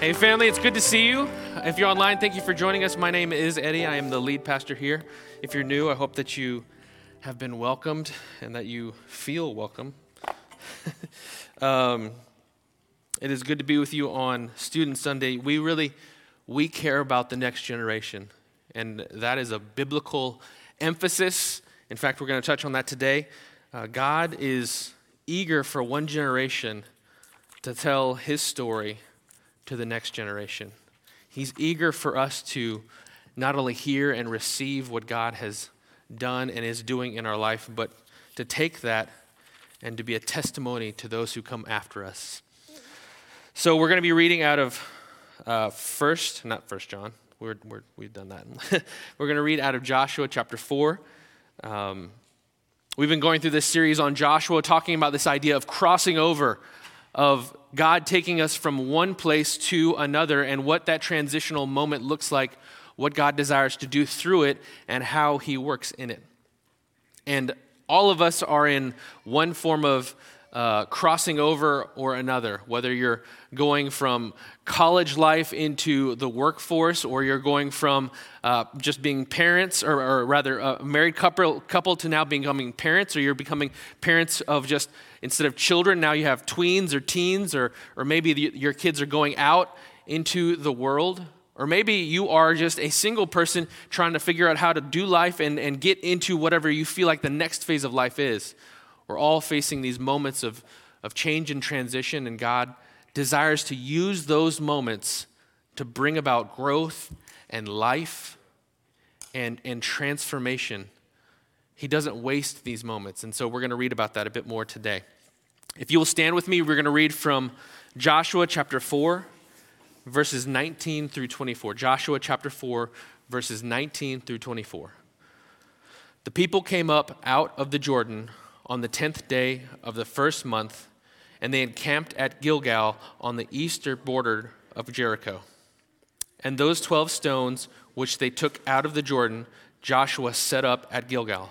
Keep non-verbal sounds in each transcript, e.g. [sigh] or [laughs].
Hey, family, it's good to see you. If you're online, thank you for joining us. My name is Eddie. I am the lead pastor here. If you're new, I hope that you have been welcomed and that you feel welcome. [laughs] um, it is good to be with you on Student Sunday. We really we care about the next generation, and that is a biblical emphasis. In fact, we're going to touch on that today. Uh, God is eager for one generation to tell His story to the next generation. He's eager for us to not only hear and receive what God has done and is doing in our life, but to take that and to be a testimony to those who come after us. So we're going to be reading out of uh, first, not First John. We're, we're, we've done that. [laughs] we're going to read out of Joshua chapter four. Um, we've been going through this series on Joshua, talking about this idea of crossing over of God taking us from one place to another and what that transitional moment looks like, what God desires to do through it, and how He works in it. And all of us are in one form of uh, crossing over or another, whether you're going from college life into the workforce or you're going from uh, just being parents, or, or, rather a married couple, couple to now becoming parents, or you're becoming parents of just instead of children, now you have tweens or teens, or, or maybe the, your kids are going out into the world. Or maybe you are just a single person trying to figure out how to do life and, and get into whatever you feel like the next phase of life is. We're all facing these moments of, of change and transition, and God desires to use those moments to bring about growth and life and, and transformation. He doesn't waste these moments. And so we're going to read about that a bit more today. If you will stand with me, we're going to read from Joshua chapter 4, verses 19 through 24. Joshua chapter 4, verses 19 through 24. The people came up out of the Jordan on the tenth day of the first month, and they encamped at Gilgal on the eastern border of Jericho. And those twelve stones which they took out of the Jordan, Joshua set up at Gilgal.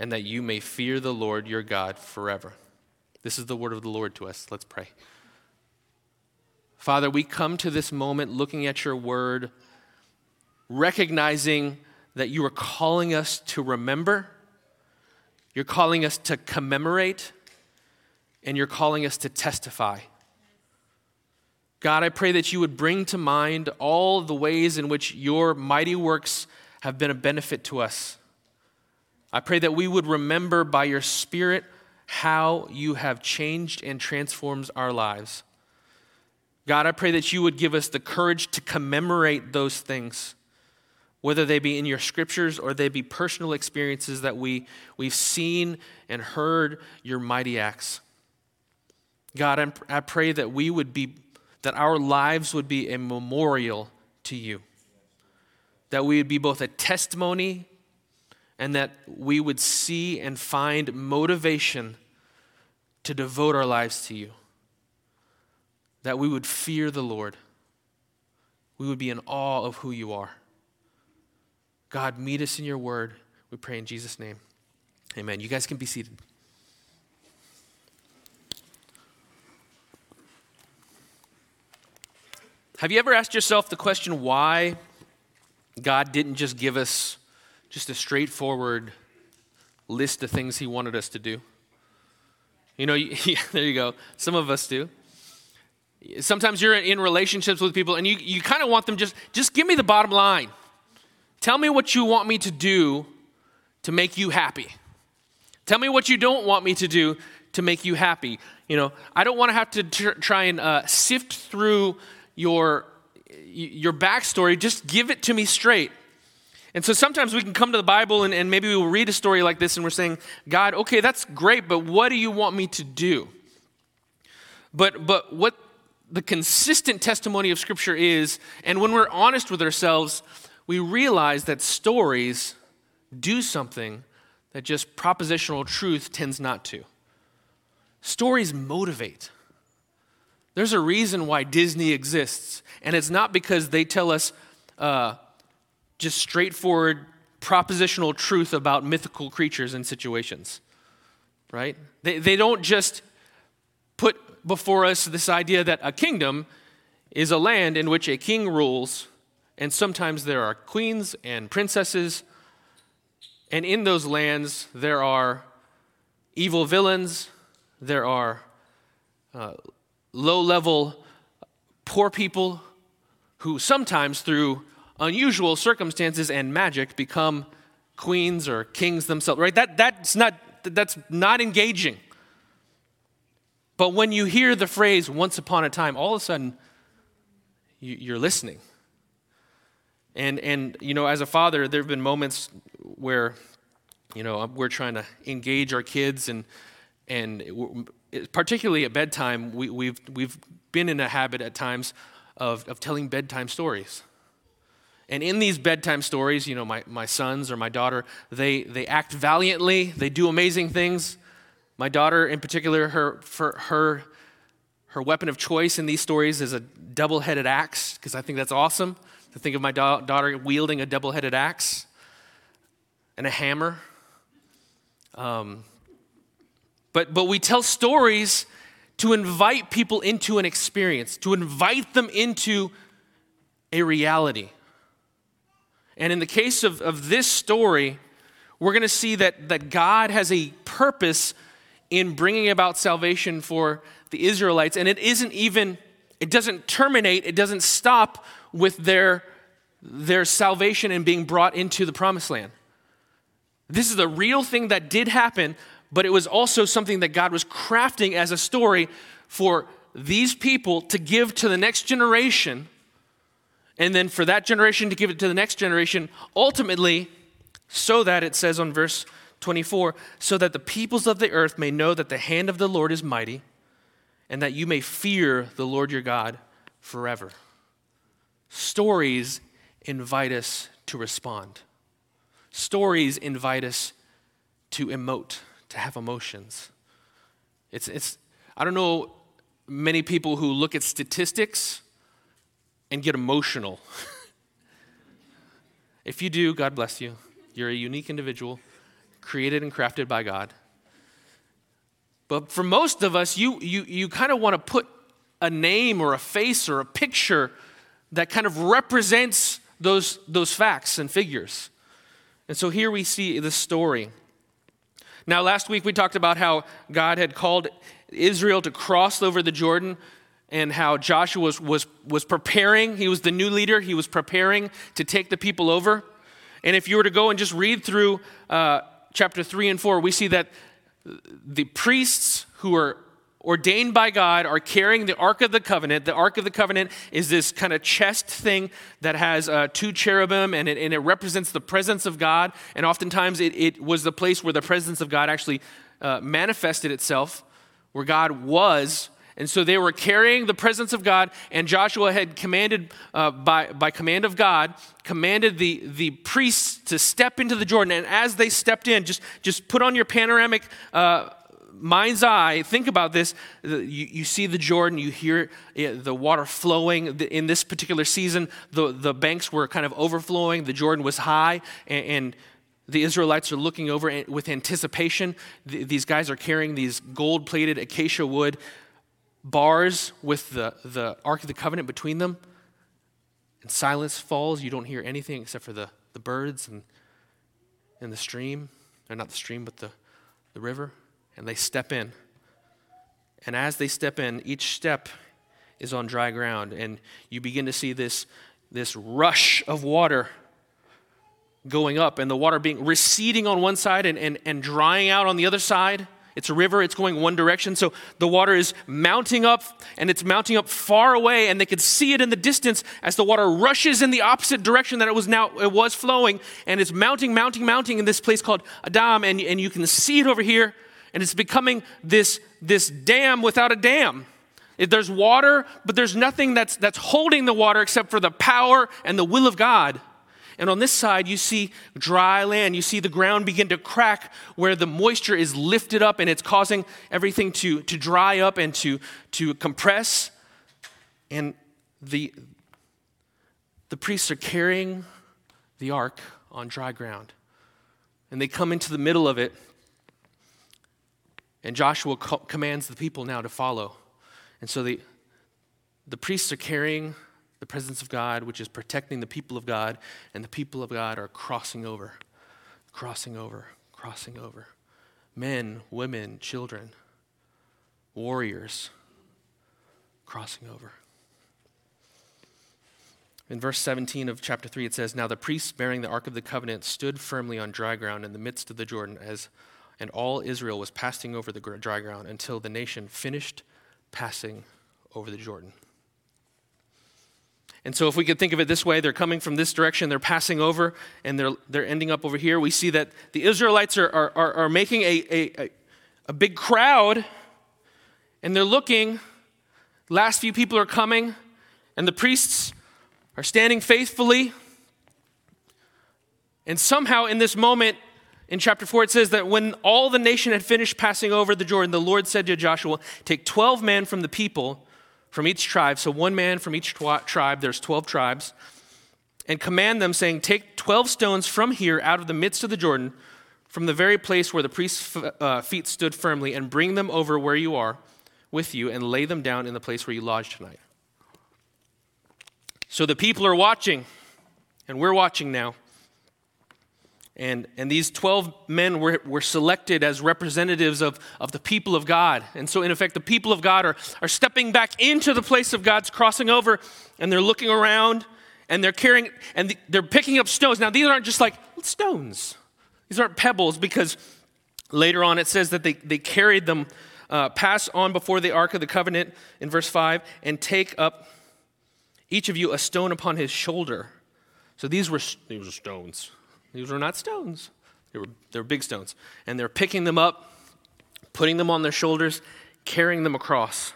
and that you may fear the Lord your God forever. This is the word of the Lord to us. Let's pray. Father, we come to this moment looking at your word, recognizing that you are calling us to remember, you're calling us to commemorate, and you're calling us to testify. God, I pray that you would bring to mind all the ways in which your mighty works have been a benefit to us. I pray that we would remember by your Spirit how you have changed and transformed our lives. God, I pray that you would give us the courage to commemorate those things whether they be in your scriptures or they be personal experiences that we, we've seen and heard your mighty acts. God, I pray that we would be, that our lives would be a memorial to you. That we would be both a testimony and that we would see and find motivation to devote our lives to you. That we would fear the Lord. We would be in awe of who you are. God, meet us in your word. We pray in Jesus' name. Amen. You guys can be seated. Have you ever asked yourself the question why God didn't just give us just a straightforward list of things He wanted us to do? You know, [laughs] yeah, there you go. Some of us do. Sometimes you're in relationships with people and you, you kind of want them just, just give me the bottom line. Tell me what you want me to do to make you happy. Tell me what you don't want me to do to make you happy. You know, I don't want to have to tr- try and uh, sift through your your backstory. Just give it to me straight. And so sometimes we can come to the Bible and, and maybe we'll read a story like this and we're saying, God, okay, that's great, but what do you want me to do? But but what the consistent testimony of Scripture is, and when we're honest with ourselves, we realize that stories do something that just propositional truth tends not to. Stories motivate. There's a reason why Disney exists, and it's not because they tell us uh, just straightforward propositional truth about mythical creatures and situations, right? They, they don't just put before us this idea that a kingdom is a land in which a king rules, and sometimes there are queens and princesses, and in those lands there are evil villains, there are uh, low level poor people who sometimes, through unusual circumstances and magic, become queens or kings themselves, right? That, that's, not, that's not engaging. But when you hear the phrase once upon a time, all of a sudden you, are listening. And, and, you know, as a father, there have been moments where, you know, we're trying to engage our kids, and, and particularly at bedtime, we, we've, we've been in a habit at times of, of telling bedtime stories. And in these bedtime stories, you know, my, my sons or my daughter, they, they act valiantly, they do amazing things, my daughter, in particular, her, for her, her weapon of choice in these stories is a double headed axe, because I think that's awesome to think of my da- daughter wielding a double headed axe and a hammer. Um, but, but we tell stories to invite people into an experience, to invite them into a reality. And in the case of, of this story, we're going to see that, that God has a purpose in bringing about salvation for the Israelites. And it isn't even, it doesn't terminate, it doesn't stop with their, their salvation and being brought into the promised land. This is a real thing that did happen, but it was also something that God was crafting as a story for these people to give to the next generation, and then for that generation to give it to the next generation, ultimately, so that it says on verse 24, so that the peoples of the earth may know that the hand of the Lord is mighty, and that you may fear the Lord your God forever. Stories invite us to respond. Stories invite us to emote, to have emotions. It's, it's, I don't know many people who look at statistics and get emotional. [laughs] if you do, God bless you. You're a unique individual created and crafted by God. But for most of us, you, you, you kind of want to put a name or a face or a picture that kind of represents those, those facts and figures. And so here we see the story. Now, last week we talked about how God had called Israel to cross over the Jordan and how Joshua was, was, was preparing. He was the new leader, he was preparing to take the people over. And if you were to go and just read through uh, chapter 3 and 4, we see that the priests who are ordained by God are carrying the Ark of the Covenant. The Ark of the Covenant is this kind of chest thing that has uh, two cherubim and it, and it, represents the presence of God. And oftentimes it, it, was the place where the presence of God actually uh, manifested itself, where God was and so they were carrying the presence of God, and Joshua had commanded, uh, by, by command of God, commanded the, the priests to step into the Jordan. And as they stepped in, just, just put on your panoramic uh, mind's eye, think about this. You, you see the Jordan, you hear the water flowing. In this particular season, the, the banks were kind of overflowing, the Jordan was high, and, and the Israelites are looking over with anticipation. These guys are carrying these gold plated acacia wood bars with the, the Ark of the Covenant between them. And silence falls. You don't hear anything except for the, the birds and, and the stream. Or not the stream, but the, the river. And they step in. And as they step in, each step is on dry ground. And you begin to see this, this rush of water going up, and the water being receding on one side and, and, and drying out on the other side. It's a river, it's going one direction. So the water is mounting up and it's mounting up far away, and they could see it in the distance as the water rushes in the opposite direction that it was now it was flowing, and it's mounting, mounting, mounting in this place called Adam, and, and you can see it over here, and it's becoming this, this dam without a dam. If There's water, but there's nothing that's, that's holding the water except for the power and the will of God. And on this side, you see dry land. You see the ground begin to crack where the moisture is lifted up and it's causing everything to, to dry up and to, to compress. And the, the priests are carrying the ark on dry ground. And they come into the middle of it. And Joshua co- commands the people now to follow. And so the, the priests are carrying the presence of God, which is protecting the people of God, and the people of God are crossing over, crossing over, crossing over. Men, women, children, warriors crossing over. In verse 17 of chapter 3, it says, Now the priests bearing the Ark of the Covenant stood firmly on dry ground in the midst of the Jordan, as, and all Israel was passing over the dry ground until the nation finished passing over the Jordan. And so, if we could think of it this way, they're coming from this direction, they're passing over, and they're, they're ending up over here. We see that the Israelites are, are, are, are making a, a, a big crowd, and they're looking. Last few people are coming, and the priests are standing faithfully. And somehow, in this moment, in chapter 4, it says that when all the nation had finished passing over the Jordan, the Lord said to Joshua, Take 12 men from the people from each tribe, so one man from each tribe, there's 12 tribes, and command them, saying, Take 12 stones from here out of the midst of the Jordan, from the very place where the priest's f- uh, feet stood firmly, and bring them over where you are with you, and lay them down in the place where you lodge tonight. So the people are watching, and we're watching now. And, and these 12 men were, were selected as representatives of, of the people of God. And so, in effect, the people of God are, are stepping back into the place of God's crossing over, and they're looking around, and they're carrying, and they're picking up stones. Now, these aren't just like stones, these aren't pebbles, because later on it says that they, they carried them, uh, pass on before the Ark of the Covenant in verse 5, and take up each of you a stone upon his shoulder. So these were, these were stones. These were not stones, they were, they were big stones. And they're picking them up, putting them on their shoulders, carrying them across,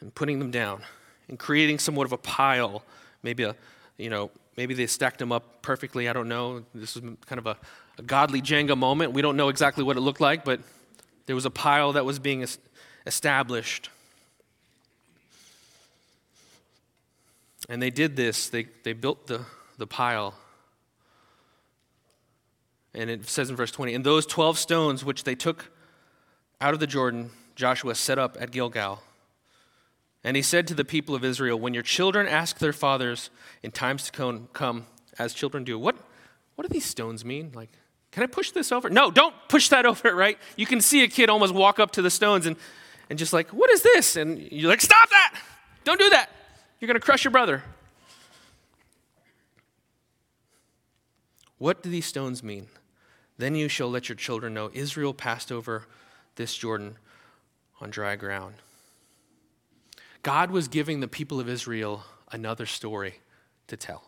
and putting them down, and creating somewhat of a pile. Maybe a, you know, maybe they stacked them up perfectly. I don't know. This was kind of a, a godly Jenga moment. We don't know exactly what it looked like, but there was a pile that was being established. And they did this. They, they built the, the pile and it says in verse 20, and those 12 stones which they took out of the Jordan, Joshua set up at Gilgal. And he said to the people of Israel, When your children ask their fathers in times to come, as children do, what, what do these stones mean? Like, can I push this over? No, don't push that [laughs] over, right? You can see a kid almost walk up to the stones and, and just like, What is this? And you're like, Stop that! Don't do that! You're going to crush your brother. What do these stones mean? Then you shall let your children know Israel passed over this Jordan on dry ground. God was giving the people of Israel another story to tell.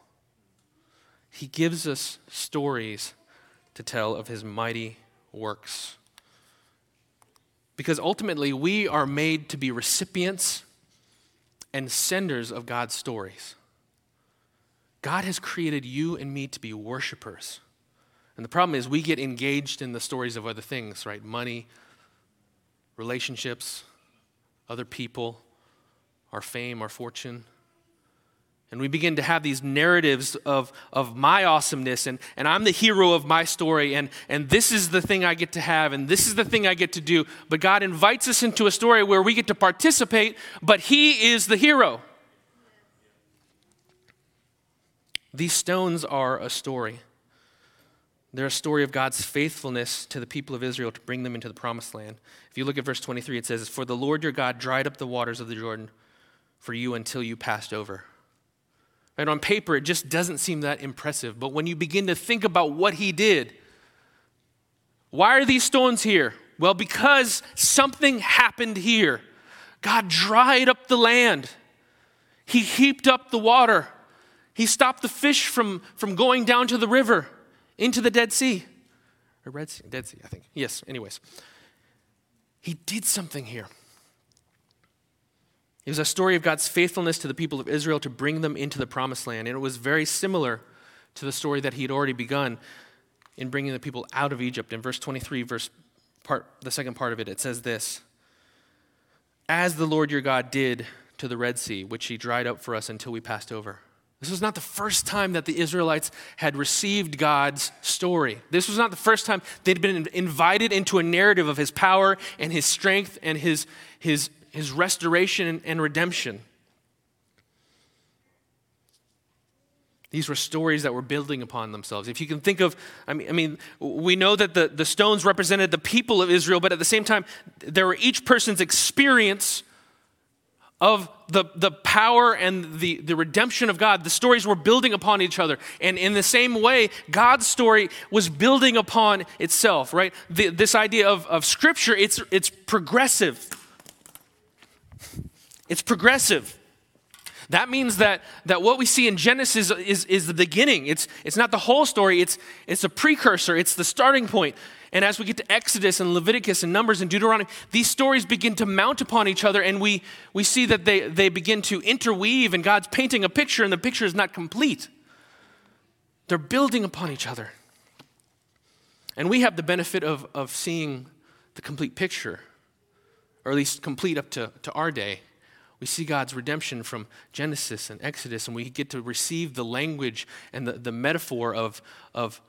He gives us stories to tell of his mighty works. Because ultimately, we are made to be recipients and senders of God's stories. God has created you and me to be worshipers. And the problem is, we get engaged in the stories of other things, right? Money, relationships, other people, our fame, our fortune. And we begin to have these narratives of, of my awesomeness, and, and I'm the hero of my story, and, and this is the thing I get to have, and this is the thing I get to do. But God invites us into a story where we get to participate, but He is the hero. These stones are a story. They're a story of God's faithfulness to the people of Israel to bring them into the promised land. If you look at verse 23, it says, For the Lord your God dried up the waters of the Jordan for you until you passed over. And on paper, it just doesn't seem that impressive. But when you begin to think about what he did, why are these stones here? Well, because something happened here. God dried up the land, He heaped up the water, He stopped the fish from, from going down to the river into the Dead Sea. Or Red Sea, Dead Sea, I think. Yes, anyways. He did something here. It was a story of God's faithfulness to the people of Israel to bring them into the promised land. And it was very similar to the story that he had already begun in bringing the people out of Egypt. In verse 23, verse part, the second part of it, it says this As the Lord your God did to the Red Sea, which he dried up for us until we passed over. This was not the first time that the Israelites had received God's story. This was not the first time they'd been invited into a narrative of his power and his strength and his, his, his restoration and redemption. These were stories that were building upon themselves. If you can think of, I mean, I mean, we know that the, the stones represented the people of Israel, but at the same time, there were each person's experience of the, the power and the, the redemption of God. The stories were building upon each other. And in the same way, God's story was building upon itself, right? The, this idea of, of Scripture, it's, it's progressive. It's progressive. That means that, that what we see in Genesis is, is the beginning. It's, it's not the whole story, it's, it's a precursor, it's the starting point. And as we get to Exodus and Leviticus and Numbers and Deuteronomy, these stories begin to mount upon each other, and we, we see that they, they begin to interweave, and God's painting a picture, and the picture is not complete. They're building upon each other. And we have the benefit of, of seeing the complete picture, or at least complete up to, to our day. We see God's redemption from Genesis and Exodus, and we get to receive the language and the, the metaphor of, of,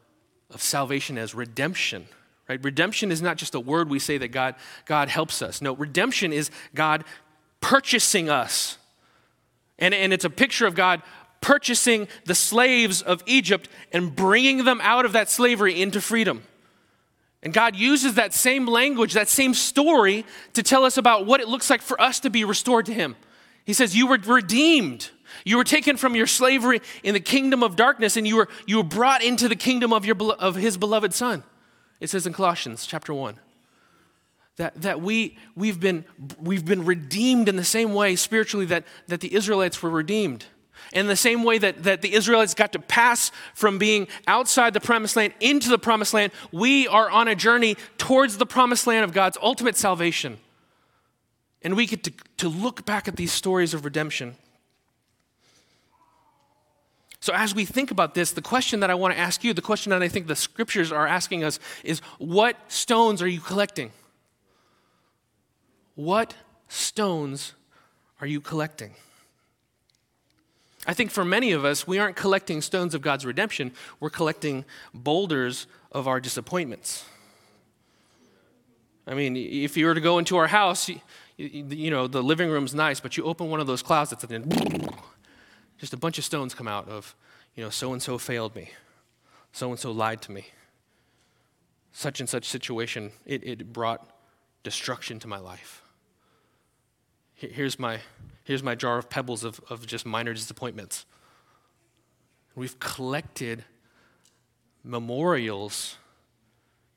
of salvation as redemption. Right? Redemption is not just a word we say that God, God helps us. No, redemption is God purchasing us. And, and it's a picture of God purchasing the slaves of Egypt and bringing them out of that slavery into freedom. And God uses that same language, that same story, to tell us about what it looks like for us to be restored to Him. He says, You were redeemed. You were taken from your slavery in the kingdom of darkness, and you were, you were brought into the kingdom of, your, of His beloved Son. It says in Colossians chapter 1 that, that we, we've, been, we've been redeemed in the same way spiritually that, that the Israelites were redeemed. In the same way that, that the Israelites got to pass from being outside the promised land into the promised land, we are on a journey towards the promised land of God's ultimate salvation. And we get to, to look back at these stories of redemption. So, as we think about this, the question that I want to ask you, the question that I think the scriptures are asking us is what stones are you collecting? What stones are you collecting? I think for many of us, we aren't collecting stones of God's redemption, we're collecting boulders of our disappointments. I mean, if you were to go into our house, you, you know, the living room's nice, but you open one of those closets and then just a bunch of stones come out of, you know, so and so failed me, so and so lied to me, such and such situation, it, it brought destruction to my life. Here's my, here's my jar of pebbles of, of just minor disappointments. We've collected memorials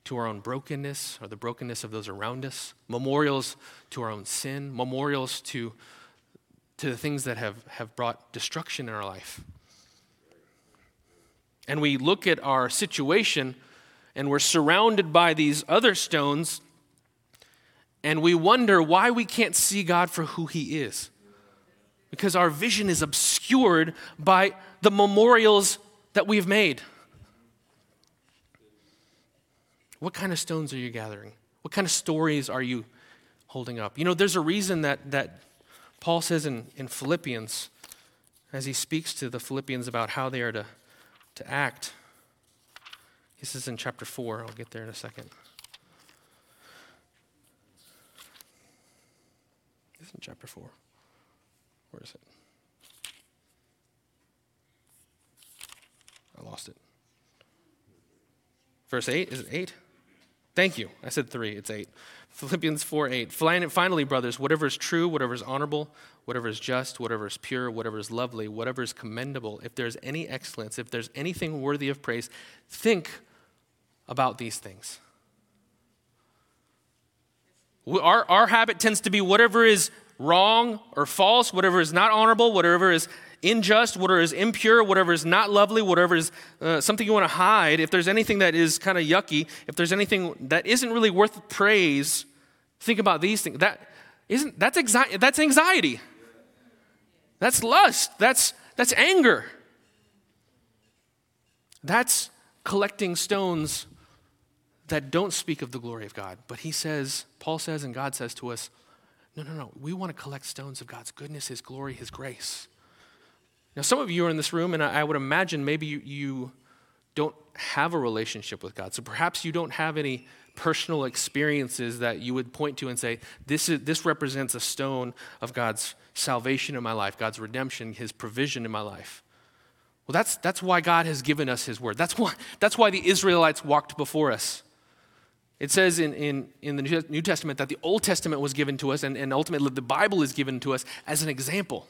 to our own brokenness or the brokenness of those around us, memorials to our own sin, memorials to, to the things that have, have brought destruction in our life. And we look at our situation and we're surrounded by these other stones and we wonder why we can't see God for who He is. Because our vision is obscured by the memorials that we've made. What kind of stones are you gathering? What kind of stories are you holding up? You know, there's a reason that, that Paul says in, in Philippians, as he speaks to the Philippians about how they are to, to act. He says in chapter 4, I'll get there in a second. It's in chapter 4. Where is it? I lost it. Verse 8, is it 8? Thank you. I said 3, it's 8. Philippians 4 8. Finally, brothers, whatever is true, whatever is honorable, whatever is just, whatever is pure, whatever is lovely, whatever is commendable, if there's any excellence, if there's anything worthy of praise, think about these things. Our, our habit tends to be whatever is wrong or false, whatever is not honorable, whatever is unjust, whatever is impure, whatever is not lovely, whatever is uh, something you want to hide, if there's anything that is kind of yucky, if there's anything that isn't really worth praise, think about these things. That isn't that's anxiety. That's anxiety. That's lust. That's, that's anger. That's collecting stones that don't speak of the glory of God. But he says, Paul says, and God says to us, no, no, no. We want to collect stones of God's goodness, His glory, His grace. Now, some of you are in this room, and I, would imagine maybe you, you don't have a relationship with God. So perhaps you don't have any personal experiences that you would point to and say, this, is, this represents a stone of God's salvation in my life, God's redemption, His provision in my life. Well, that's, that's why God has given us His word. That's why, that's why the Israelites walked before us. It says in, in, in the New Testament that the Old Testament was given to us, and, and ultimately the Bible is given to us as an example.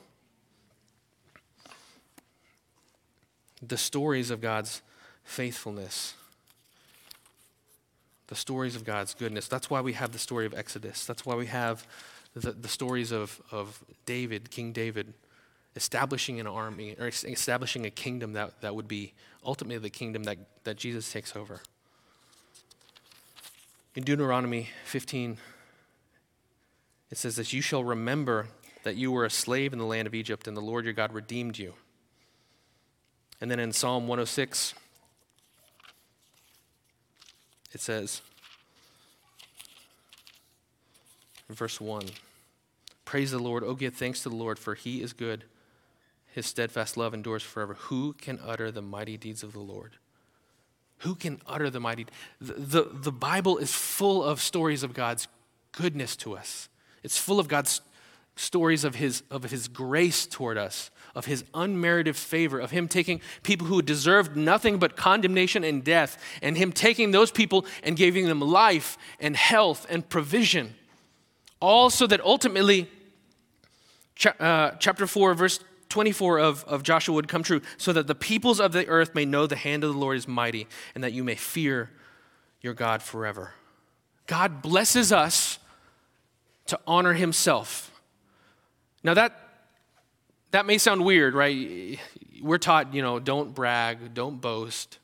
The stories of God's faithfulness, the stories of God's goodness. That's why we have the story of Exodus. That's why we have the, the stories of, of David, King David, establishing an army or establishing a kingdom that, that would be ultimately the kingdom that, that Jesus takes over. In Deuteronomy 15, it says that you shall remember that you were a slave in the land of Egypt and the Lord your God redeemed you. And then in Psalm 106, it says, verse 1 Praise the Lord. Oh, give thanks to the Lord, for he is good. His steadfast love endures forever. Who can utter the mighty deeds of the Lord? Who can utter the mighty? The, the, the Bible is full of stories of God's goodness to us. It's full of God's stories of his, of his grace toward us, of his unmerited favor, of him taking people who deserved nothing but condemnation and death, and him taking those people and giving them life and health and provision. All so that ultimately, cha- uh, chapter 4, verse 24 of, of Joshua would come true, so that the peoples of the earth may know the hand of the Lord is mighty, and that you may fear your God forever. God blesses us to honor himself. Now that that may sound weird, right? We're taught, you know, don't brag, don't boast,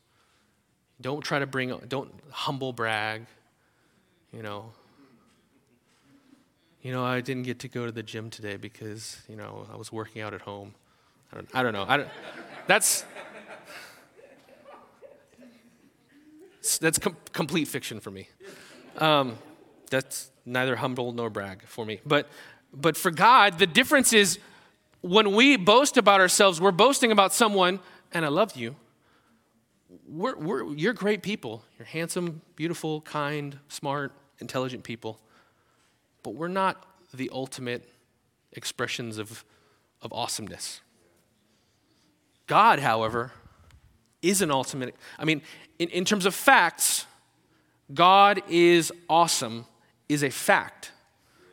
don't try to bring, don't humble brag, you know, you know, I didn't get to go to the gym today because, you know, I was working out at home. I don't, I don't know. I don't, that's that's com- complete fiction for me. Um, that's neither humble nor brag for me. But but for God, the difference is when we boast about ourselves, we're boasting about someone, and I love you. We're, we're, you're great people. You're handsome, beautiful, kind, smart, intelligent people but we're not the ultimate expressions of, of awesomeness. God, however, is an ultimate. I mean, in, in terms of facts, God is awesome is a fact.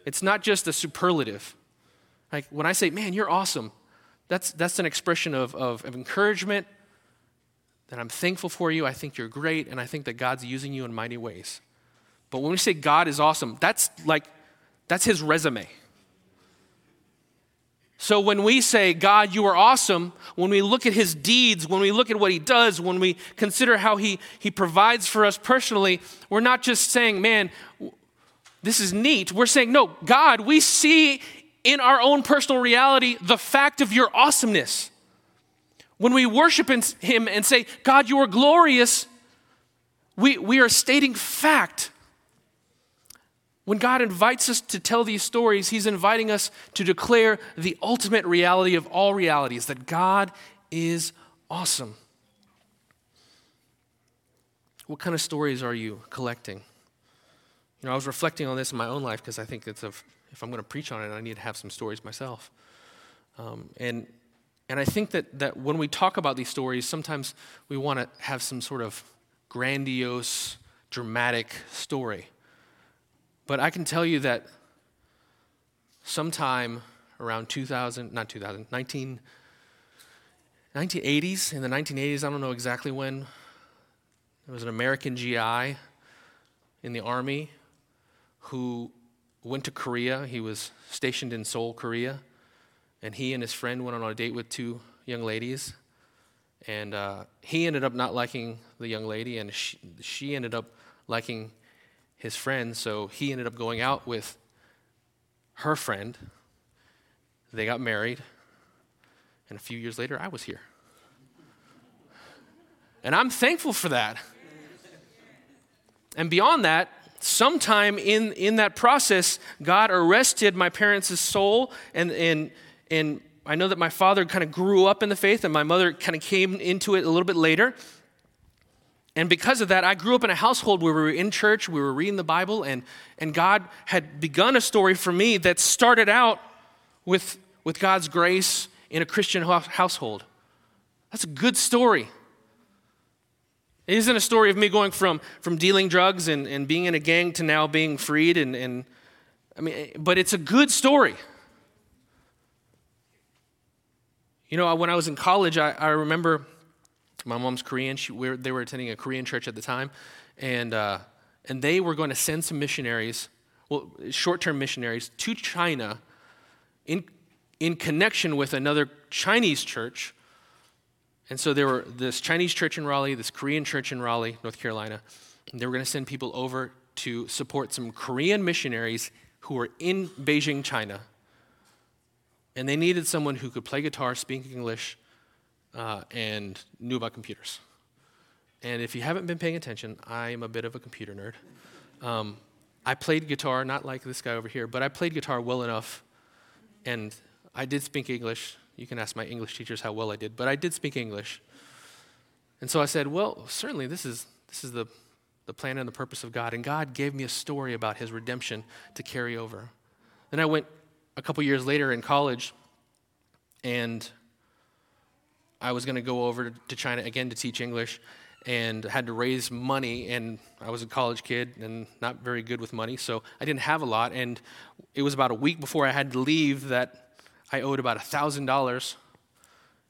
It's not just a superlative. Like when I say, man, you're awesome, that's, that's an expression of, of, of encouragement, that I'm thankful for you, I think you're great, and I think that God's using you in mighty ways. But when we say God is awesome, that's like that's his resume. So when we say, God, you are awesome, when we look at his deeds, when we look at what he does, when we consider how he, he provides for us personally, we're not just saying, man, this is neat. We're saying, no, God, we see in our own personal reality the fact of your awesomeness. When we worship him and say, God, you are glorious, we, we are stating fact. When God invites us to tell these stories, He's inviting us to declare the ultimate reality of all realities that God is awesome. What kind of stories are you collecting? You know, I was reflecting on this in my own life because I think it's a, if I'm going to preach on it, I need to have some stories myself. Um, and, and I think that, that when we talk about these stories, sometimes we want to have some sort of grandiose, dramatic story. But I can tell you that sometime around 2000, not 2000, 19, 1980s, in the 1980s, I don't know exactly when, there was an American GI in the army who went to Korea. He was stationed in Seoul, Korea, and he and his friend went on a date with two young ladies. And uh, he ended up not liking the young lady, and she, she ended up liking his friend, so he ended up going out with her friend. They got married. And a few years later, I was here. And I'm thankful for that. And beyond that, sometime in, in that process, God arrested my parents' soul. And, and, and I know that my father kind of grew up in the faith, and my mother kind of came into it a little bit later. And because of that, I grew up in a household where we were in church, we were reading the Bible, and, and God had begun a story for me that started out with, with God's grace in a Christian household. That's a good story. It isn't a story of me going from, from dealing drugs and, and being in a gang to now being freed. And, and I mean, but it's a good story. You know, when I was in college, I, I remember my mom's Korean. She, we they were attending a Korean church at the time. And, uh, and they were going to send some missionaries, well, short term missionaries, to China in, in connection with another Chinese church and so there were this Chinese church in Raleigh, this Korean church in Raleigh, North Carolina. they were going to send people over to support some Korean missionaries who were in Beijing, China. And they needed someone who could play guitar, speak English, uh, and knew about computers. And if you haven't been paying attention, I am a bit of a computer nerd. Um, I played guitar, not like this guy over here, but I played guitar well enough, and I did speak English you can ask my English teachers how well I did, but I did speak English. And so I said, Well, certainly this is, this is the, the plan and the purpose of God. And God gave me a story about his redemption to carry over. Then I went a couple years later in college, and I was going to go over to China again to teach English and had to raise money and i was a college kid and not very good with money so i didn't have a lot and it was about a week before i had to leave that I owed about $1,000.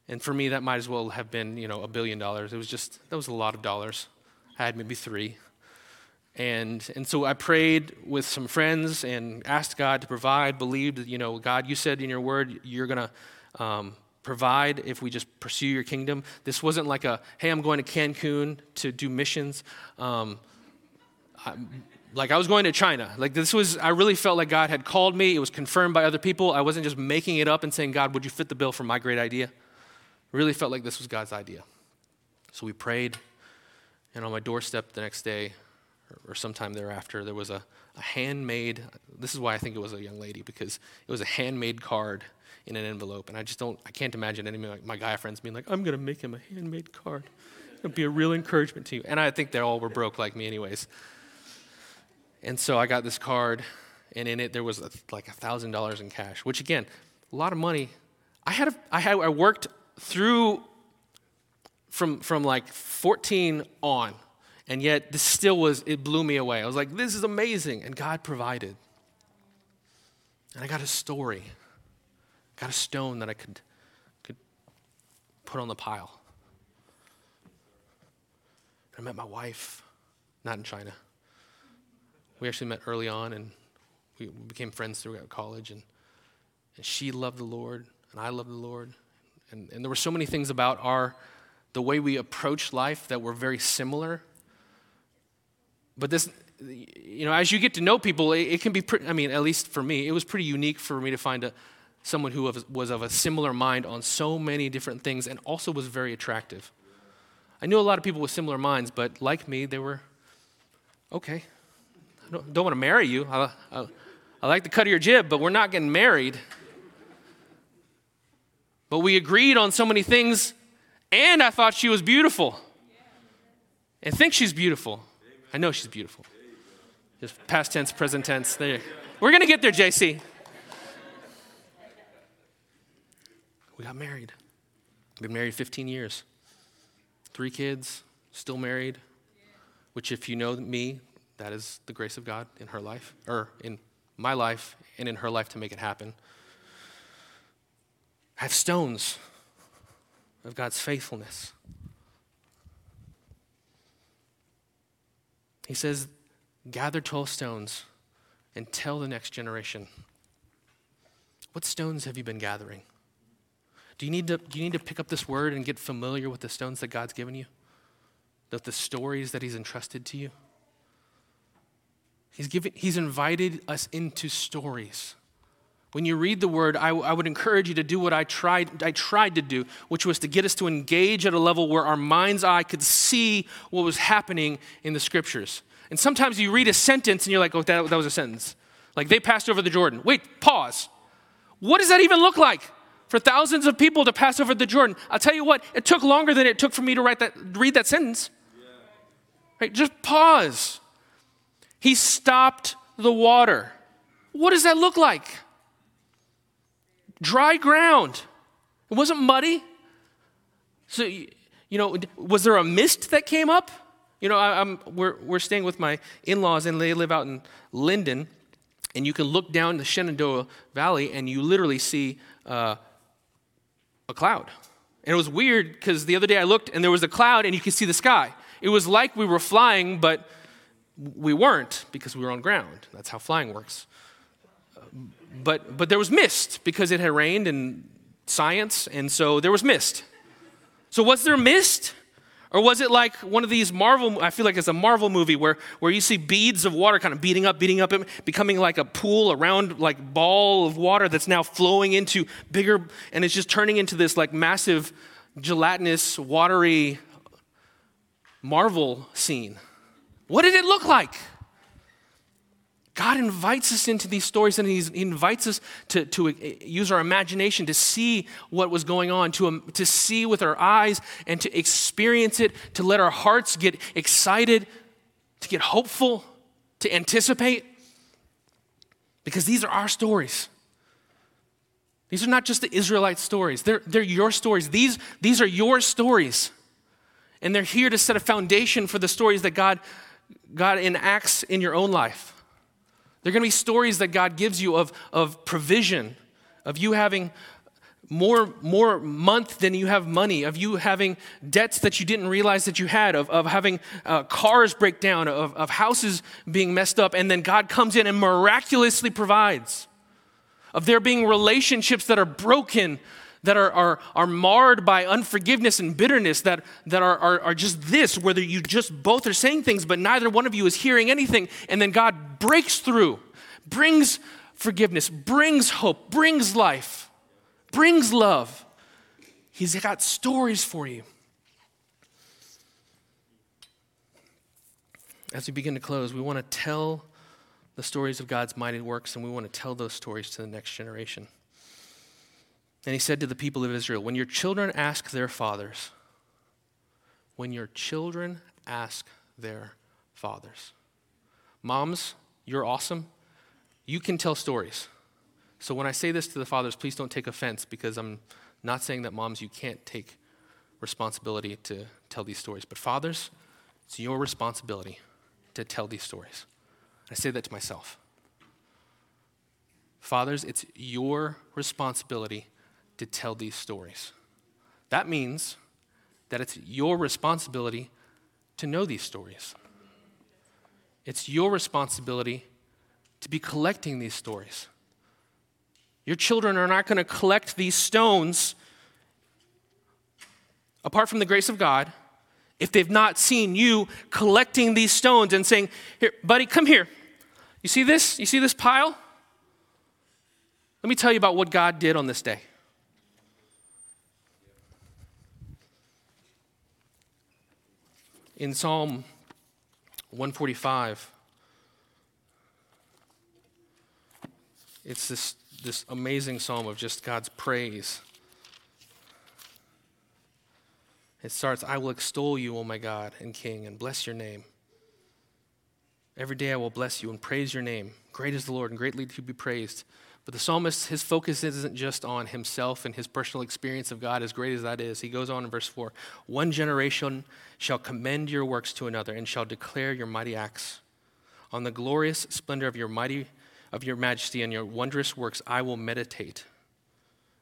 And for me, that might as well have been, you know, a billion dollars. It was just, that was a lot of dollars. I had maybe three. And, and so I prayed with some friends and asked God to provide, believed, that, you know, God, you said in your word you're going to um, provide if we just pursue your kingdom. This wasn't like a, hey, I'm going to Cancun to do missions. Um, like I was going to China. Like this was, I really felt like God had called me. It was confirmed by other people. I wasn't just making it up and saying, God, would you fit the bill for my great idea? Really felt like this was God's idea. So we prayed, and on my doorstep the next day, or, sometime thereafter, there was a, a handmade, this is why I think it was a young lady, because it was a handmade card in an envelope. And I just don't, I can't imagine any of my, my guy friends being like, I'm going to make him a handmade card. It'll be a real encouragement to you. And I think they all were broke like me, anyways. And so I got this card, and in it there was like $1,000 in cash, which again, a lot of money. I had, a, I had I worked through from, from like 14 on, and yet this still was, it blew me away. I was like, this is amazing. And God provided. And I got a story, got a stone that I could, could put on the pile. I met my wife, not in China. We actually met early on and we became friends throughout college. And, and she loved the Lord and I loved the Lord. And, and there were so many things about our, the way we approach life that were very similar. But this, you know, as you get to know people, it, it can be, pretty, I mean, at least for me, it was pretty unique for me to find a, someone who was, was of a similar mind on so many different things and also was very attractive. I knew a lot of people with similar minds, but like me, they were okay don't, don't want to marry you. I, I, I like the cut of your jib, but we're not getting married. But we agreed on so many things, and I thought she was beautiful. And think she's beautiful. I know she's beautiful. Just past tense, present tense. There. We're going to get there, JC. We got married. Been married 15 years. Three kids, still married. Which, if you know me, that is the grace of God in her life, or in my life, and in her life to make it happen. I have stones of God's faithfulness. He says, Gather 12 stones and tell the next generation. What stones have you been gathering? Do you need to, do you need to pick up this word and get familiar with the stones that God's given you? The, the stories that He's entrusted to you? He's, given, he's invited us into stories When you read the word, I, I, would encourage you to do what I tried, I tried to do, which was to get us to engage at a level where our mind's eye could see what was happening in the scriptures. And sometimes you read a sentence and you're like, oh, that, that was a sentence. Like they passed over the Jordan. Wait, pause. What does that even look like? For thousands of people to pass over the Jordan. I'll tell you what, it took longer than it took for me to write that, read that sentence. Yeah. Right? Just pause. He stopped the water. What does that look like? Dry ground. It wasn't muddy. So, you know, was there a mist that came up? You know, I, am we're, we're staying with my in laws, and they live out in Linden. And you can look down the Shenandoah Valley, and you literally see uh, a cloud. And it was weird because the other day I looked, and there was a cloud, and you could see the sky. It was like we were flying, but we weren't because we were on ground. That's how flying works. Uh, but, but there was mist because it had rained and science, and so there was mist. So, was there mist? Or was it like one of these Marvel, I feel like it's a Marvel movie where, where you see beads of water kind of beating up, beating up, becoming like a pool, a round like ball of water that's now flowing into bigger, and it's just turning into this like massive gelatinous, watery Marvel scene. What did it look like? God invites us into these stories and He invites us to, to use our imagination to see what was going on, to, um, to see with our eyes and to experience it, to let our hearts get excited, to get hopeful, to anticipate. Because these are our stories. These are not just the Israelite stories, they're, they're your stories. These, these are your stories. And they're here to set a foundation for the stories that God, God enacts in your own life. There are going to be stories that God gives you of, of provision, of you having more, more month than you have money, of you having debts that you didn't realize that you had, of, of having uh, cars break down, of, of houses being messed up, and then God comes in and miraculously provides, of there being relationships that are broken that are, are, are marred by unforgiveness and bitterness, that, that are, are, are just this, whether you just both are saying things, but neither one of you is hearing anything. And then God breaks through, brings forgiveness, brings hope, brings life, brings love. He's got stories for you. As we begin to close, we want to tell the stories of God's mighty works, and we want to tell those stories to the next generation. And he said to the people of Israel, When your children ask their fathers, when your children ask their fathers, moms, you're awesome. You can tell stories. So when I say this to the fathers, please don't take offense because I'm not saying that moms, you can't take responsibility to tell these stories. But fathers, it's your responsibility to tell these stories. I say that to myself. Fathers, it's your responsibility to tell these stories. That means that it's your responsibility to know these stories. It's your responsibility to be collecting these stories. Your children are not going to collect these stones apart from the grace of God if they've not seen you collecting these stones and saying, Here, buddy, come here. You see this? You see this pile? Let me tell you about what God did on this day. In Psalm 145, it's this, this amazing psalm of just God's praise. It starts, I will extol you, O my God and King, and bless your name. Every day I will bless you and praise your name. Great is the Lord and greatly to be praised. But the psalmist, his focus isn't just on himself and his personal experience of God, as great as that is. He goes on in verse 4 One generation shall commend your works to another and shall declare your mighty acts. On the glorious splendor of your mighty of your majesty and your wondrous works I will meditate.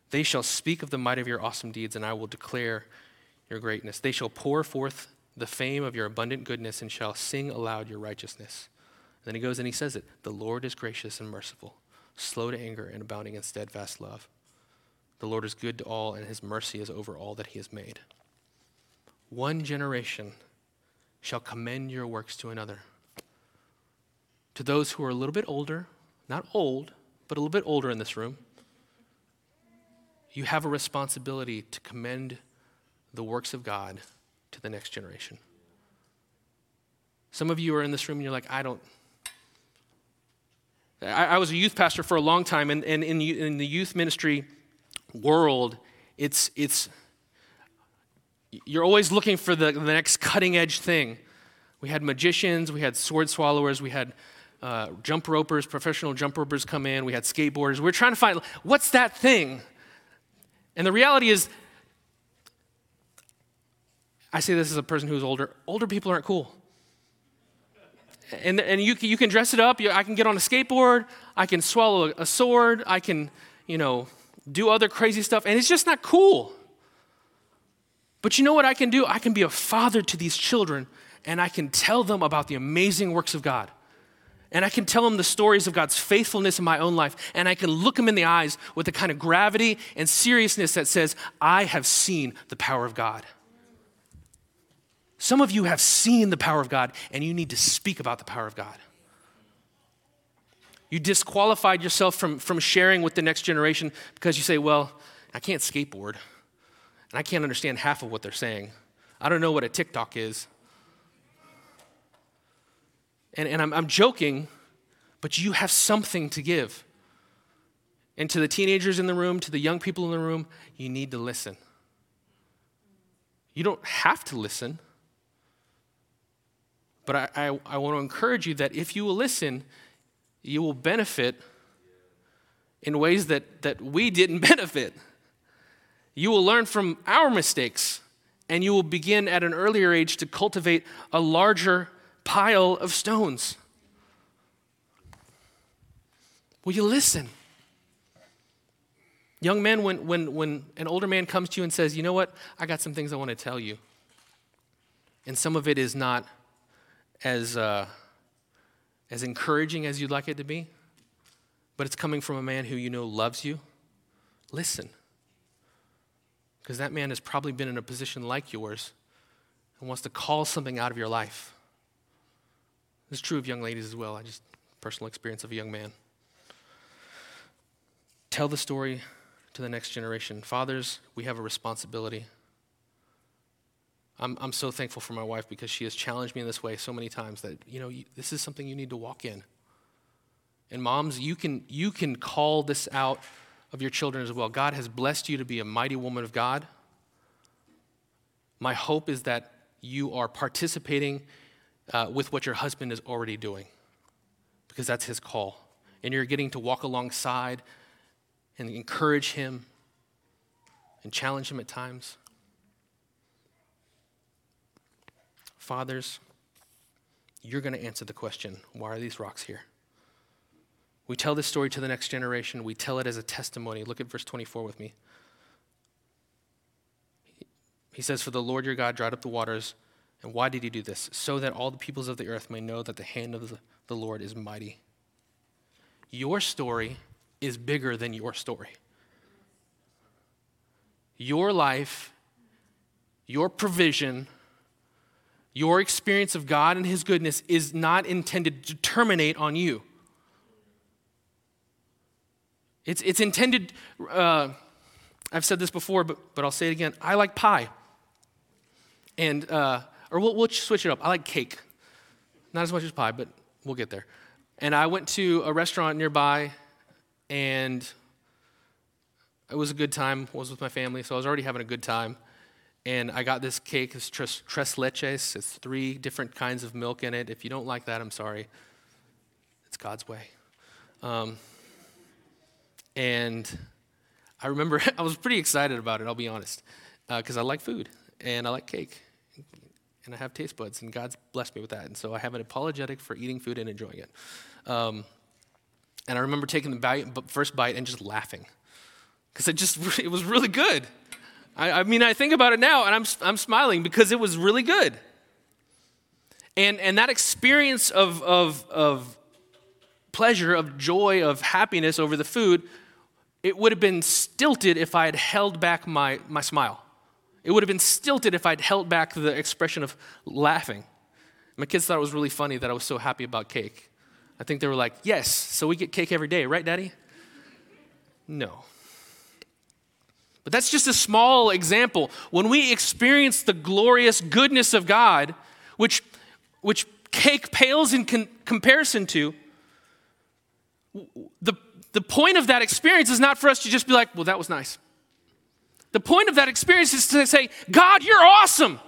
They shall speak of the might of your awesome deeds, and I will declare your greatness. They shall pour forth the fame of your abundant goodness and shall sing aloud your righteousness. then he goes and he says it The Lord is gracious and merciful slow to anger, and abounding in steadfast love. The Lord is good to all, and his mercy is over all that he has made. One generation shall commend your works to another. To those who are a little bit older, not old, but a little bit older in this room, you have a responsibility to commend the works of God to the next generation. Some of you are in this room and you're like, I don't. I, I was a youth pastor for a long time, and, and in, in the youth ministry world, it's, it's, you're always looking for the, the next cutting edge thing. We had magicians, we had sword swallowers, we had uh, jump ropers, professional jump ropers come in, we had skateboarders. We we're trying to find what's that thing? And the reality is, I say this as a person who's older, older people aren't cool. And, and you, you can dress it up. I can get on a skateboard. I can swallow a sword. I can, you know, do other crazy stuff. And it's just not cool. But you know what I can do? I can be a father to these children and I can tell them about the amazing works of God. And I can tell them the stories of God's faithfulness in my own life. And I can look them in the eyes with the kind of gravity and seriousness that says, I have seen the power of God. Some of you have seen the power of God, and you need to speak about the power of God. You disqualified yourself from, from sharing with the next generation because you say, Well, I can't skateboard, and I can't understand half of what they're saying. I don't know what a TikTok is. And, and I'm, I'm joking, but you have something to give. And to the teenagers in the room, to the young people in the room, you need to listen. You don't have to listen. But I, I, I want to encourage you that if you will listen, you will benefit in ways that, that we didn't [laughs] benefit. You will learn from our mistakes, and you will begin at an earlier age to cultivate a larger pile of stones. Will you listen? Young men, when, when, when an older man comes to you and says, You know what? I got some things I want to tell you. And some of it is not as, uh, as encouraging as you'd like it to be, but it's coming from a man who you know loves you, listen. Because that man has probably been in a position like yours and wants to call something out of your life. This is true of young ladies as well. I just personal experience of a young man. Tell the story to the next generation. Fathers, we have a responsibility. I'm, I'm so thankful for my wife because she has challenged me in this way so many times that, you know, you, this is something you need to walk in. And moms, you can, you can call this out of your children as well. God has blessed you to be a mighty woman of God. My hope is that you are participating uh, with what your husband is already doing because that's his call. And you're getting to walk alongside and encourage him and challenge him at times. Fathers, you're going to answer the question why are these rocks here? We tell this story to the next generation. We tell it as a testimony. Look at verse 24 with me. He says, For the Lord your God dried up the waters. And why did he do this? So that all the peoples of the earth may know that the hand of the Lord is mighty. Your story is bigger than your story. Your life, your provision, your experience of God and His goodness is not intended to terminate on you. It's, it's intended, uh, I've said this before, but, but I'll say it again. I like pie. And, uh, or we'll, we'll switch it up. I like cake. Not as much as pie, but we'll get there. And I went to a restaurant nearby, and it was a good time. I was with my family, so I was already having a good time. And I got this cake, it's tres, tres leches. It's three different kinds of milk in it. If you don't like that, I'm sorry. It's God's way. Um, and I remember [laughs] I was pretty excited about it, I'll be honest, because uh, I like food and I like cake. And I have taste buds, and God's blessed me with that. And so I have an apologetic for eating food and enjoying it. Um, and I remember taking the bite, first bite and just laughing because it just [laughs] it was really good. I, I mean, I think about it now and I'm, I'm smiling because it was really good. And, and that experience of, of, of pleasure, of joy, of happiness over the food, it would have been stilted if I had held back my, my smile. It would have been stilted if I'd held back the expression of laughing. My kids thought it was really funny that I was so happy about cake. I think they were like, yes, so we get cake every day, right, Daddy? No. But that's just a small example. When we experience the glorious goodness of God, which, which cake pales in con- comparison to, the, the point of that experience is not for us to just be like, well, that was nice. The point of that experience is to say, God, you're awesome.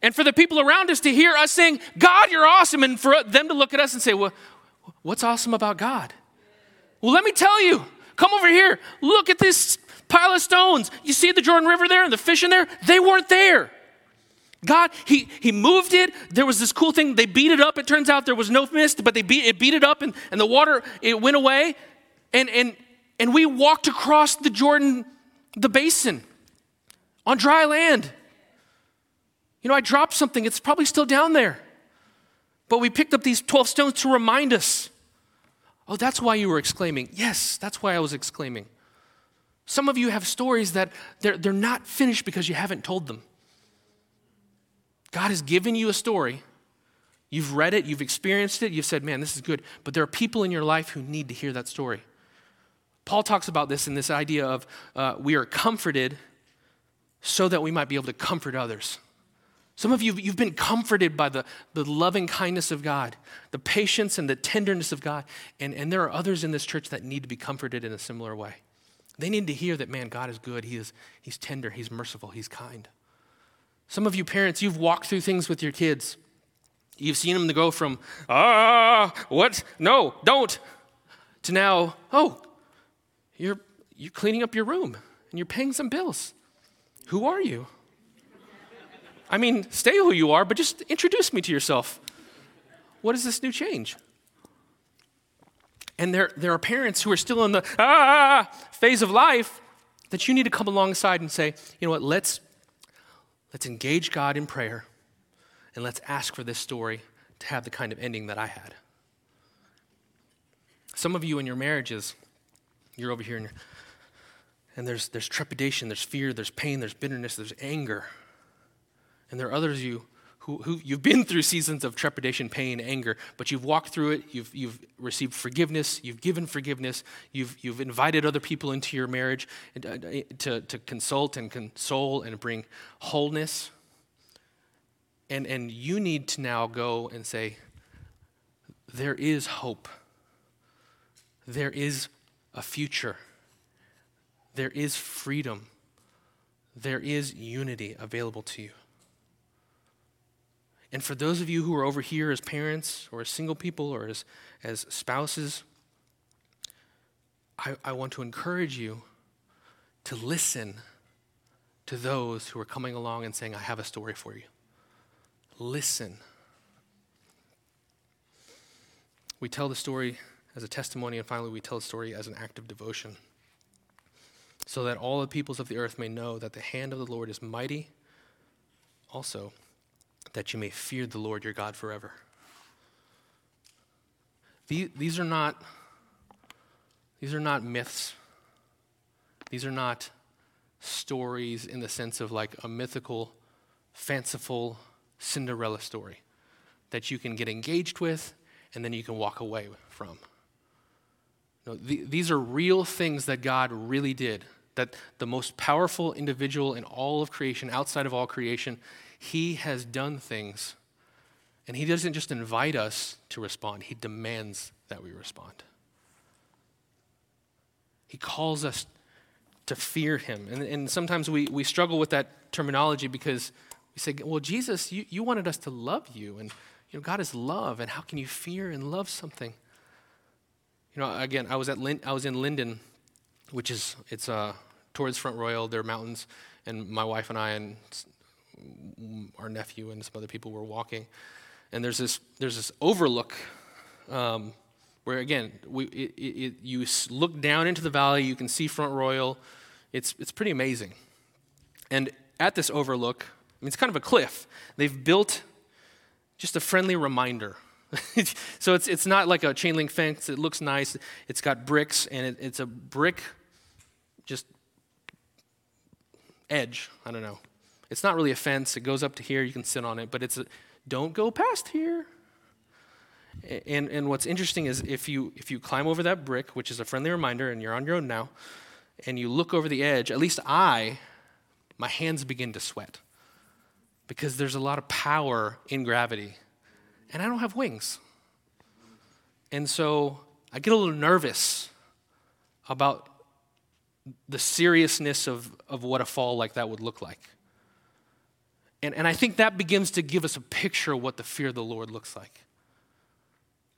And for the people around us to hear us saying, God, you're awesome, and for them to look at us and say, well, what's awesome about God? Well, let me tell you, come over here, look at this pile of stones. You see the Jordan River there and the fish in there? They weren't there. God, he, he moved it. There was this cool thing. They beat it up. It turns out there was no mist, but they beat it, beat it up and, and the water, it went away. And, and, and we walked across the Jordan, the basin on dry land. You know, I dropped something. It's probably still down there. But we picked up these 12 stones to remind us. Oh, that's why you were exclaiming. Yes, that's why I was exclaiming. Some of you have stories that they're, they're not finished because you haven't told them. God has given you a story. You've read it, you've experienced it, you've said, man, this is good. But there are people in your life who need to hear that story. Paul talks about this in this idea of uh, we are comforted so that we might be able to comfort others. Some of you, you've been comforted by the, the loving kindness of God, the patience and the tenderness of God. And, and there are others in this church that need to be comforted in a similar way. They need to hear that, man, God is good. He is, he's tender. He's merciful. He's kind. Some of you parents, you've walked through things with your kids. You've seen them go from, ah, what? No, don't, to now, oh, you're, you're cleaning up your room and you're paying some bills. Who are you? I mean, stay who you are, but just introduce me to yourself. What is this new change? And there, there are parents who are still in the ah phase of life that you need to come alongside and say, you know what, let's Let's engage God in prayer and let's ask for this story to have the kind of ending that I had. Some of you in your marriages, you're over here and, and there's, there's trepidation, there's fear, there's pain, there's bitterness, there's anger. And there are others you who, who you've been through seasons of trepidation, pain, anger, but you've walked through it, you've, you've received forgiveness, you've given forgiveness, you've, you've invited other people into your marriage uh, uh, to, to consult and console and bring wholeness. And, and you need to now go and say, there is hope. There is a future. There is freedom. There is unity available to you. And for those of you who are over here as parents or as single people or as, as spouses, I, I want to encourage you to listen to those who are coming along and saying, I have a story for you. Listen. We tell the story as a testimony, and finally, we tell the story as an act of devotion, so that all the peoples of the earth may know that the hand of the Lord is mighty also that you may fear the Lord your God forever. These are not, these are not myths. These are not stories in the sense of like a mythical, fanciful Cinderella story that you can get engaged with and then you can walk away from. No, the, these are real things that God really did. That the most powerful individual in all of creation, outside of all creation, he has done things, and He doesn't just invite us to respond, He demands that we respond. He calls us to fear Him. And, and sometimes we, we struggle with that terminology because we say, well, Jesus, you, you wanted us to love you, and you know, God is love, and how can you fear and love something? You know, again, I was at Lin- I was in Linden, which is it's uh, towards Front Royal. There are mountains, and my wife and I and our nephew and some other people were walking, and there's this there's this overlook um, where again we, it, it, you look down into the valley, you can see Front Royal. It's it's pretty amazing, and at this overlook, I mean it's kind of a cliff. They've built just a friendly reminder. [laughs] so it's it's not like a chain link fence. It looks nice. It's got bricks, and it, it's a brick just edge. I don't know. It's not really a fence. It goes up to here. You can sit on it, but it's a, don't go past here. And, and what's interesting is if you, if you climb over that brick, which is a friendly reminder, and you're on your own now, and you look over the edge, at least I, my hands begin to sweat because there's a lot of power in gravity. And I don't have wings. And so I get a little nervous about the seriousness of, of what a fall like that would look like. And, and I think that begins to give us a picture of what the fear of the Lord looks like.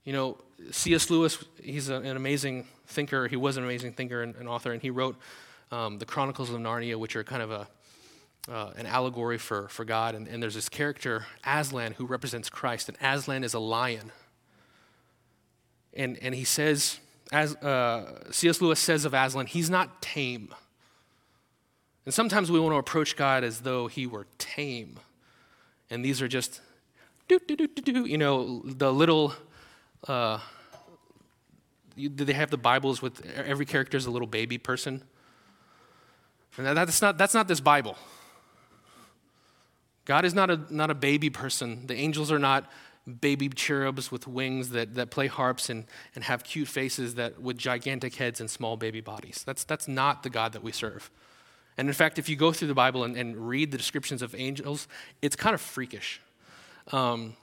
You know, C.S. Lewis, he's an amazing thinker. He was an amazing thinker and, and author, and he wrote um, the Chronicles of Narnia, which are kind of a, uh, an allegory for, for God. And, and there's this character, Aslan, who represents Christ, and Aslan is a lion. And, and he says, as uh, C.S. Lewis says of Aslan, he's not tame. And sometimes we want to approach God as though he were tame. And these are just, do, do, do, do, do, you know, the little uh, you, do they have the Bibles with every character is a little baby person? And that's not, that's not this Bible. God is not a, not a baby person. The angels are not baby cherubs with wings that, that play harps and, and have cute faces that, with gigantic heads and small baby bodies. That's, that's not the God that we serve. And in fact, if you go through the Bible and, and read the descriptions of angels, it's kind of freakish. Um,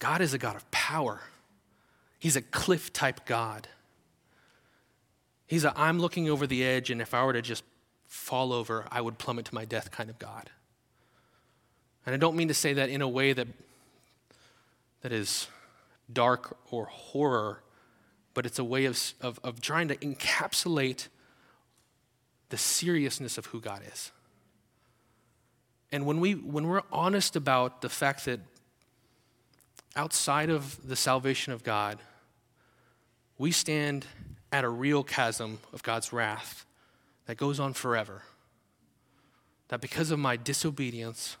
God is a God of power. He's a cliff type God. He's a I'm looking over the edge, and if I were to just fall over, I would plummet to my death kind of God. And I don't mean to say that in a way that, that is dark or horror, but it's a way of, of, of trying to encapsulate the seriousness of who God is. And when, we, when we're honest about the fact that outside of the salvation of God, we stand at a real chasm of God's wrath that goes on forever. That because of my disobedience,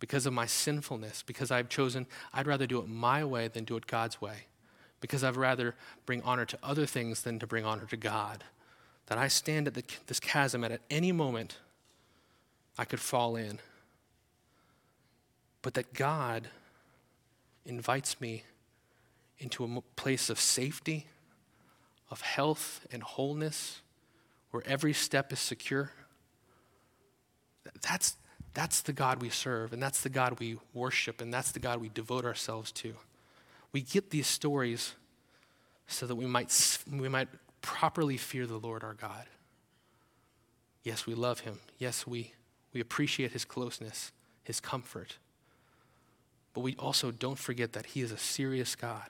because of my sinfulness, because I've chosen, I'd rather do it my way than do it God's way. Because I'd rather bring honor to other things than to bring honor to God. That I stand at the, this chasm and at any moment I could fall in. But that God invites me into a place of safety of health and wholeness, where every step is secure. That's, that's the God we serve, and that's the God we worship, and that's the God we devote ourselves to. We get these stories so that we might, we might properly fear the Lord our God. Yes, we love him. Yes, we, we appreciate his closeness, his comfort. But we also don't forget that he is a serious God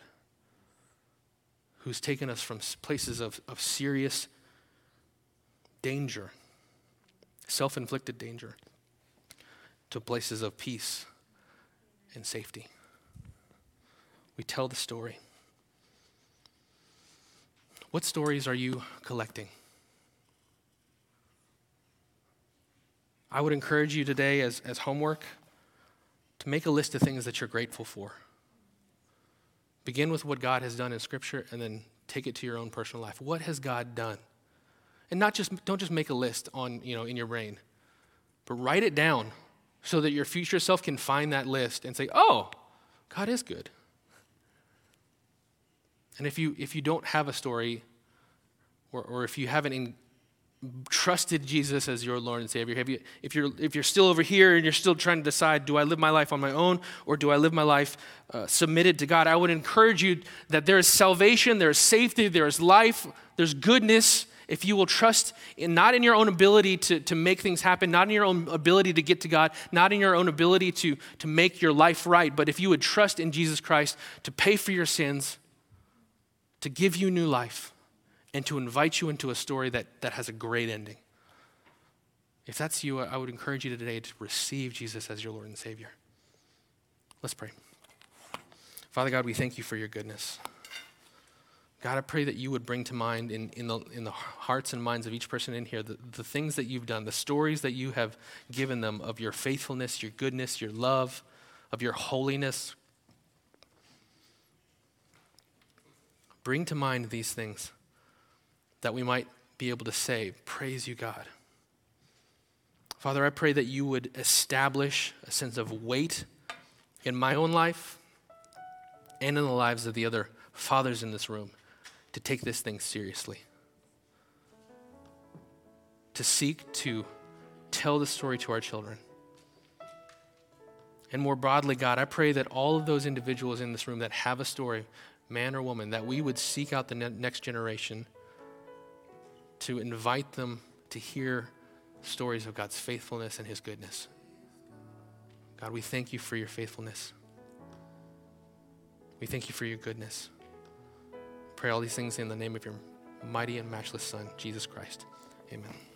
who's taken us from places of, of serious danger, self inflicted danger, to places of peace and safety. We tell the story. What stories are you collecting? I would encourage you today, as, as homework, to make a list of things that you're grateful for. Begin with what God has done in Scripture and then take it to your own personal life. What has God done? And not just don't just make a list on, you know, in your brain, but write it down so that your future self can find that list and say, "Oh, God is good." And if you if you don't have a story or, or if you haven't in, trusted Jesus as your Lord and Savior, you, if, you're, if you're still over here and you're still trying to decide, do I live my life on my own or do I live my life uh, submitted to God, I would encourage you that there is salvation, there is safety, there is life, there's goodness. If you will trust in, not in your own ability to, to make things happen, not in your own ability to get to God, not in your own ability to, to make your life right, but if you would trust in Jesus Christ to pay for your sins, to give you new life, and to invite you into a story that, that has a great ending. If that's you, I would encourage you today to receive Jesus as your Lord and Savior. Let's pray. Father God, we thank you for your goodness. God, I pray that you would bring to mind in, in, the, in the hearts and minds of each person in here the, the things that you've done, the stories that you have given them of your faithfulness, your goodness, your love, of your holiness. Bring to mind these things that we might be able to say, Praise you, God. Father, I pray that you would establish a sense of weight in my own life and in the lives of the other fathers in this room to take this thing seriously. To seek to tell the story to our children. And more broadly, God, I pray that all of those individuals in this room that have a story, man or woman, that we would seek out the ne- next generation to invite them to hear stories of God's faithfulness and His goodness. God, we thank you for your faithfulness. We thank you for your goodness. Pray all these things in the name of your mighty and matchless Son, Jesus Christ. Amen.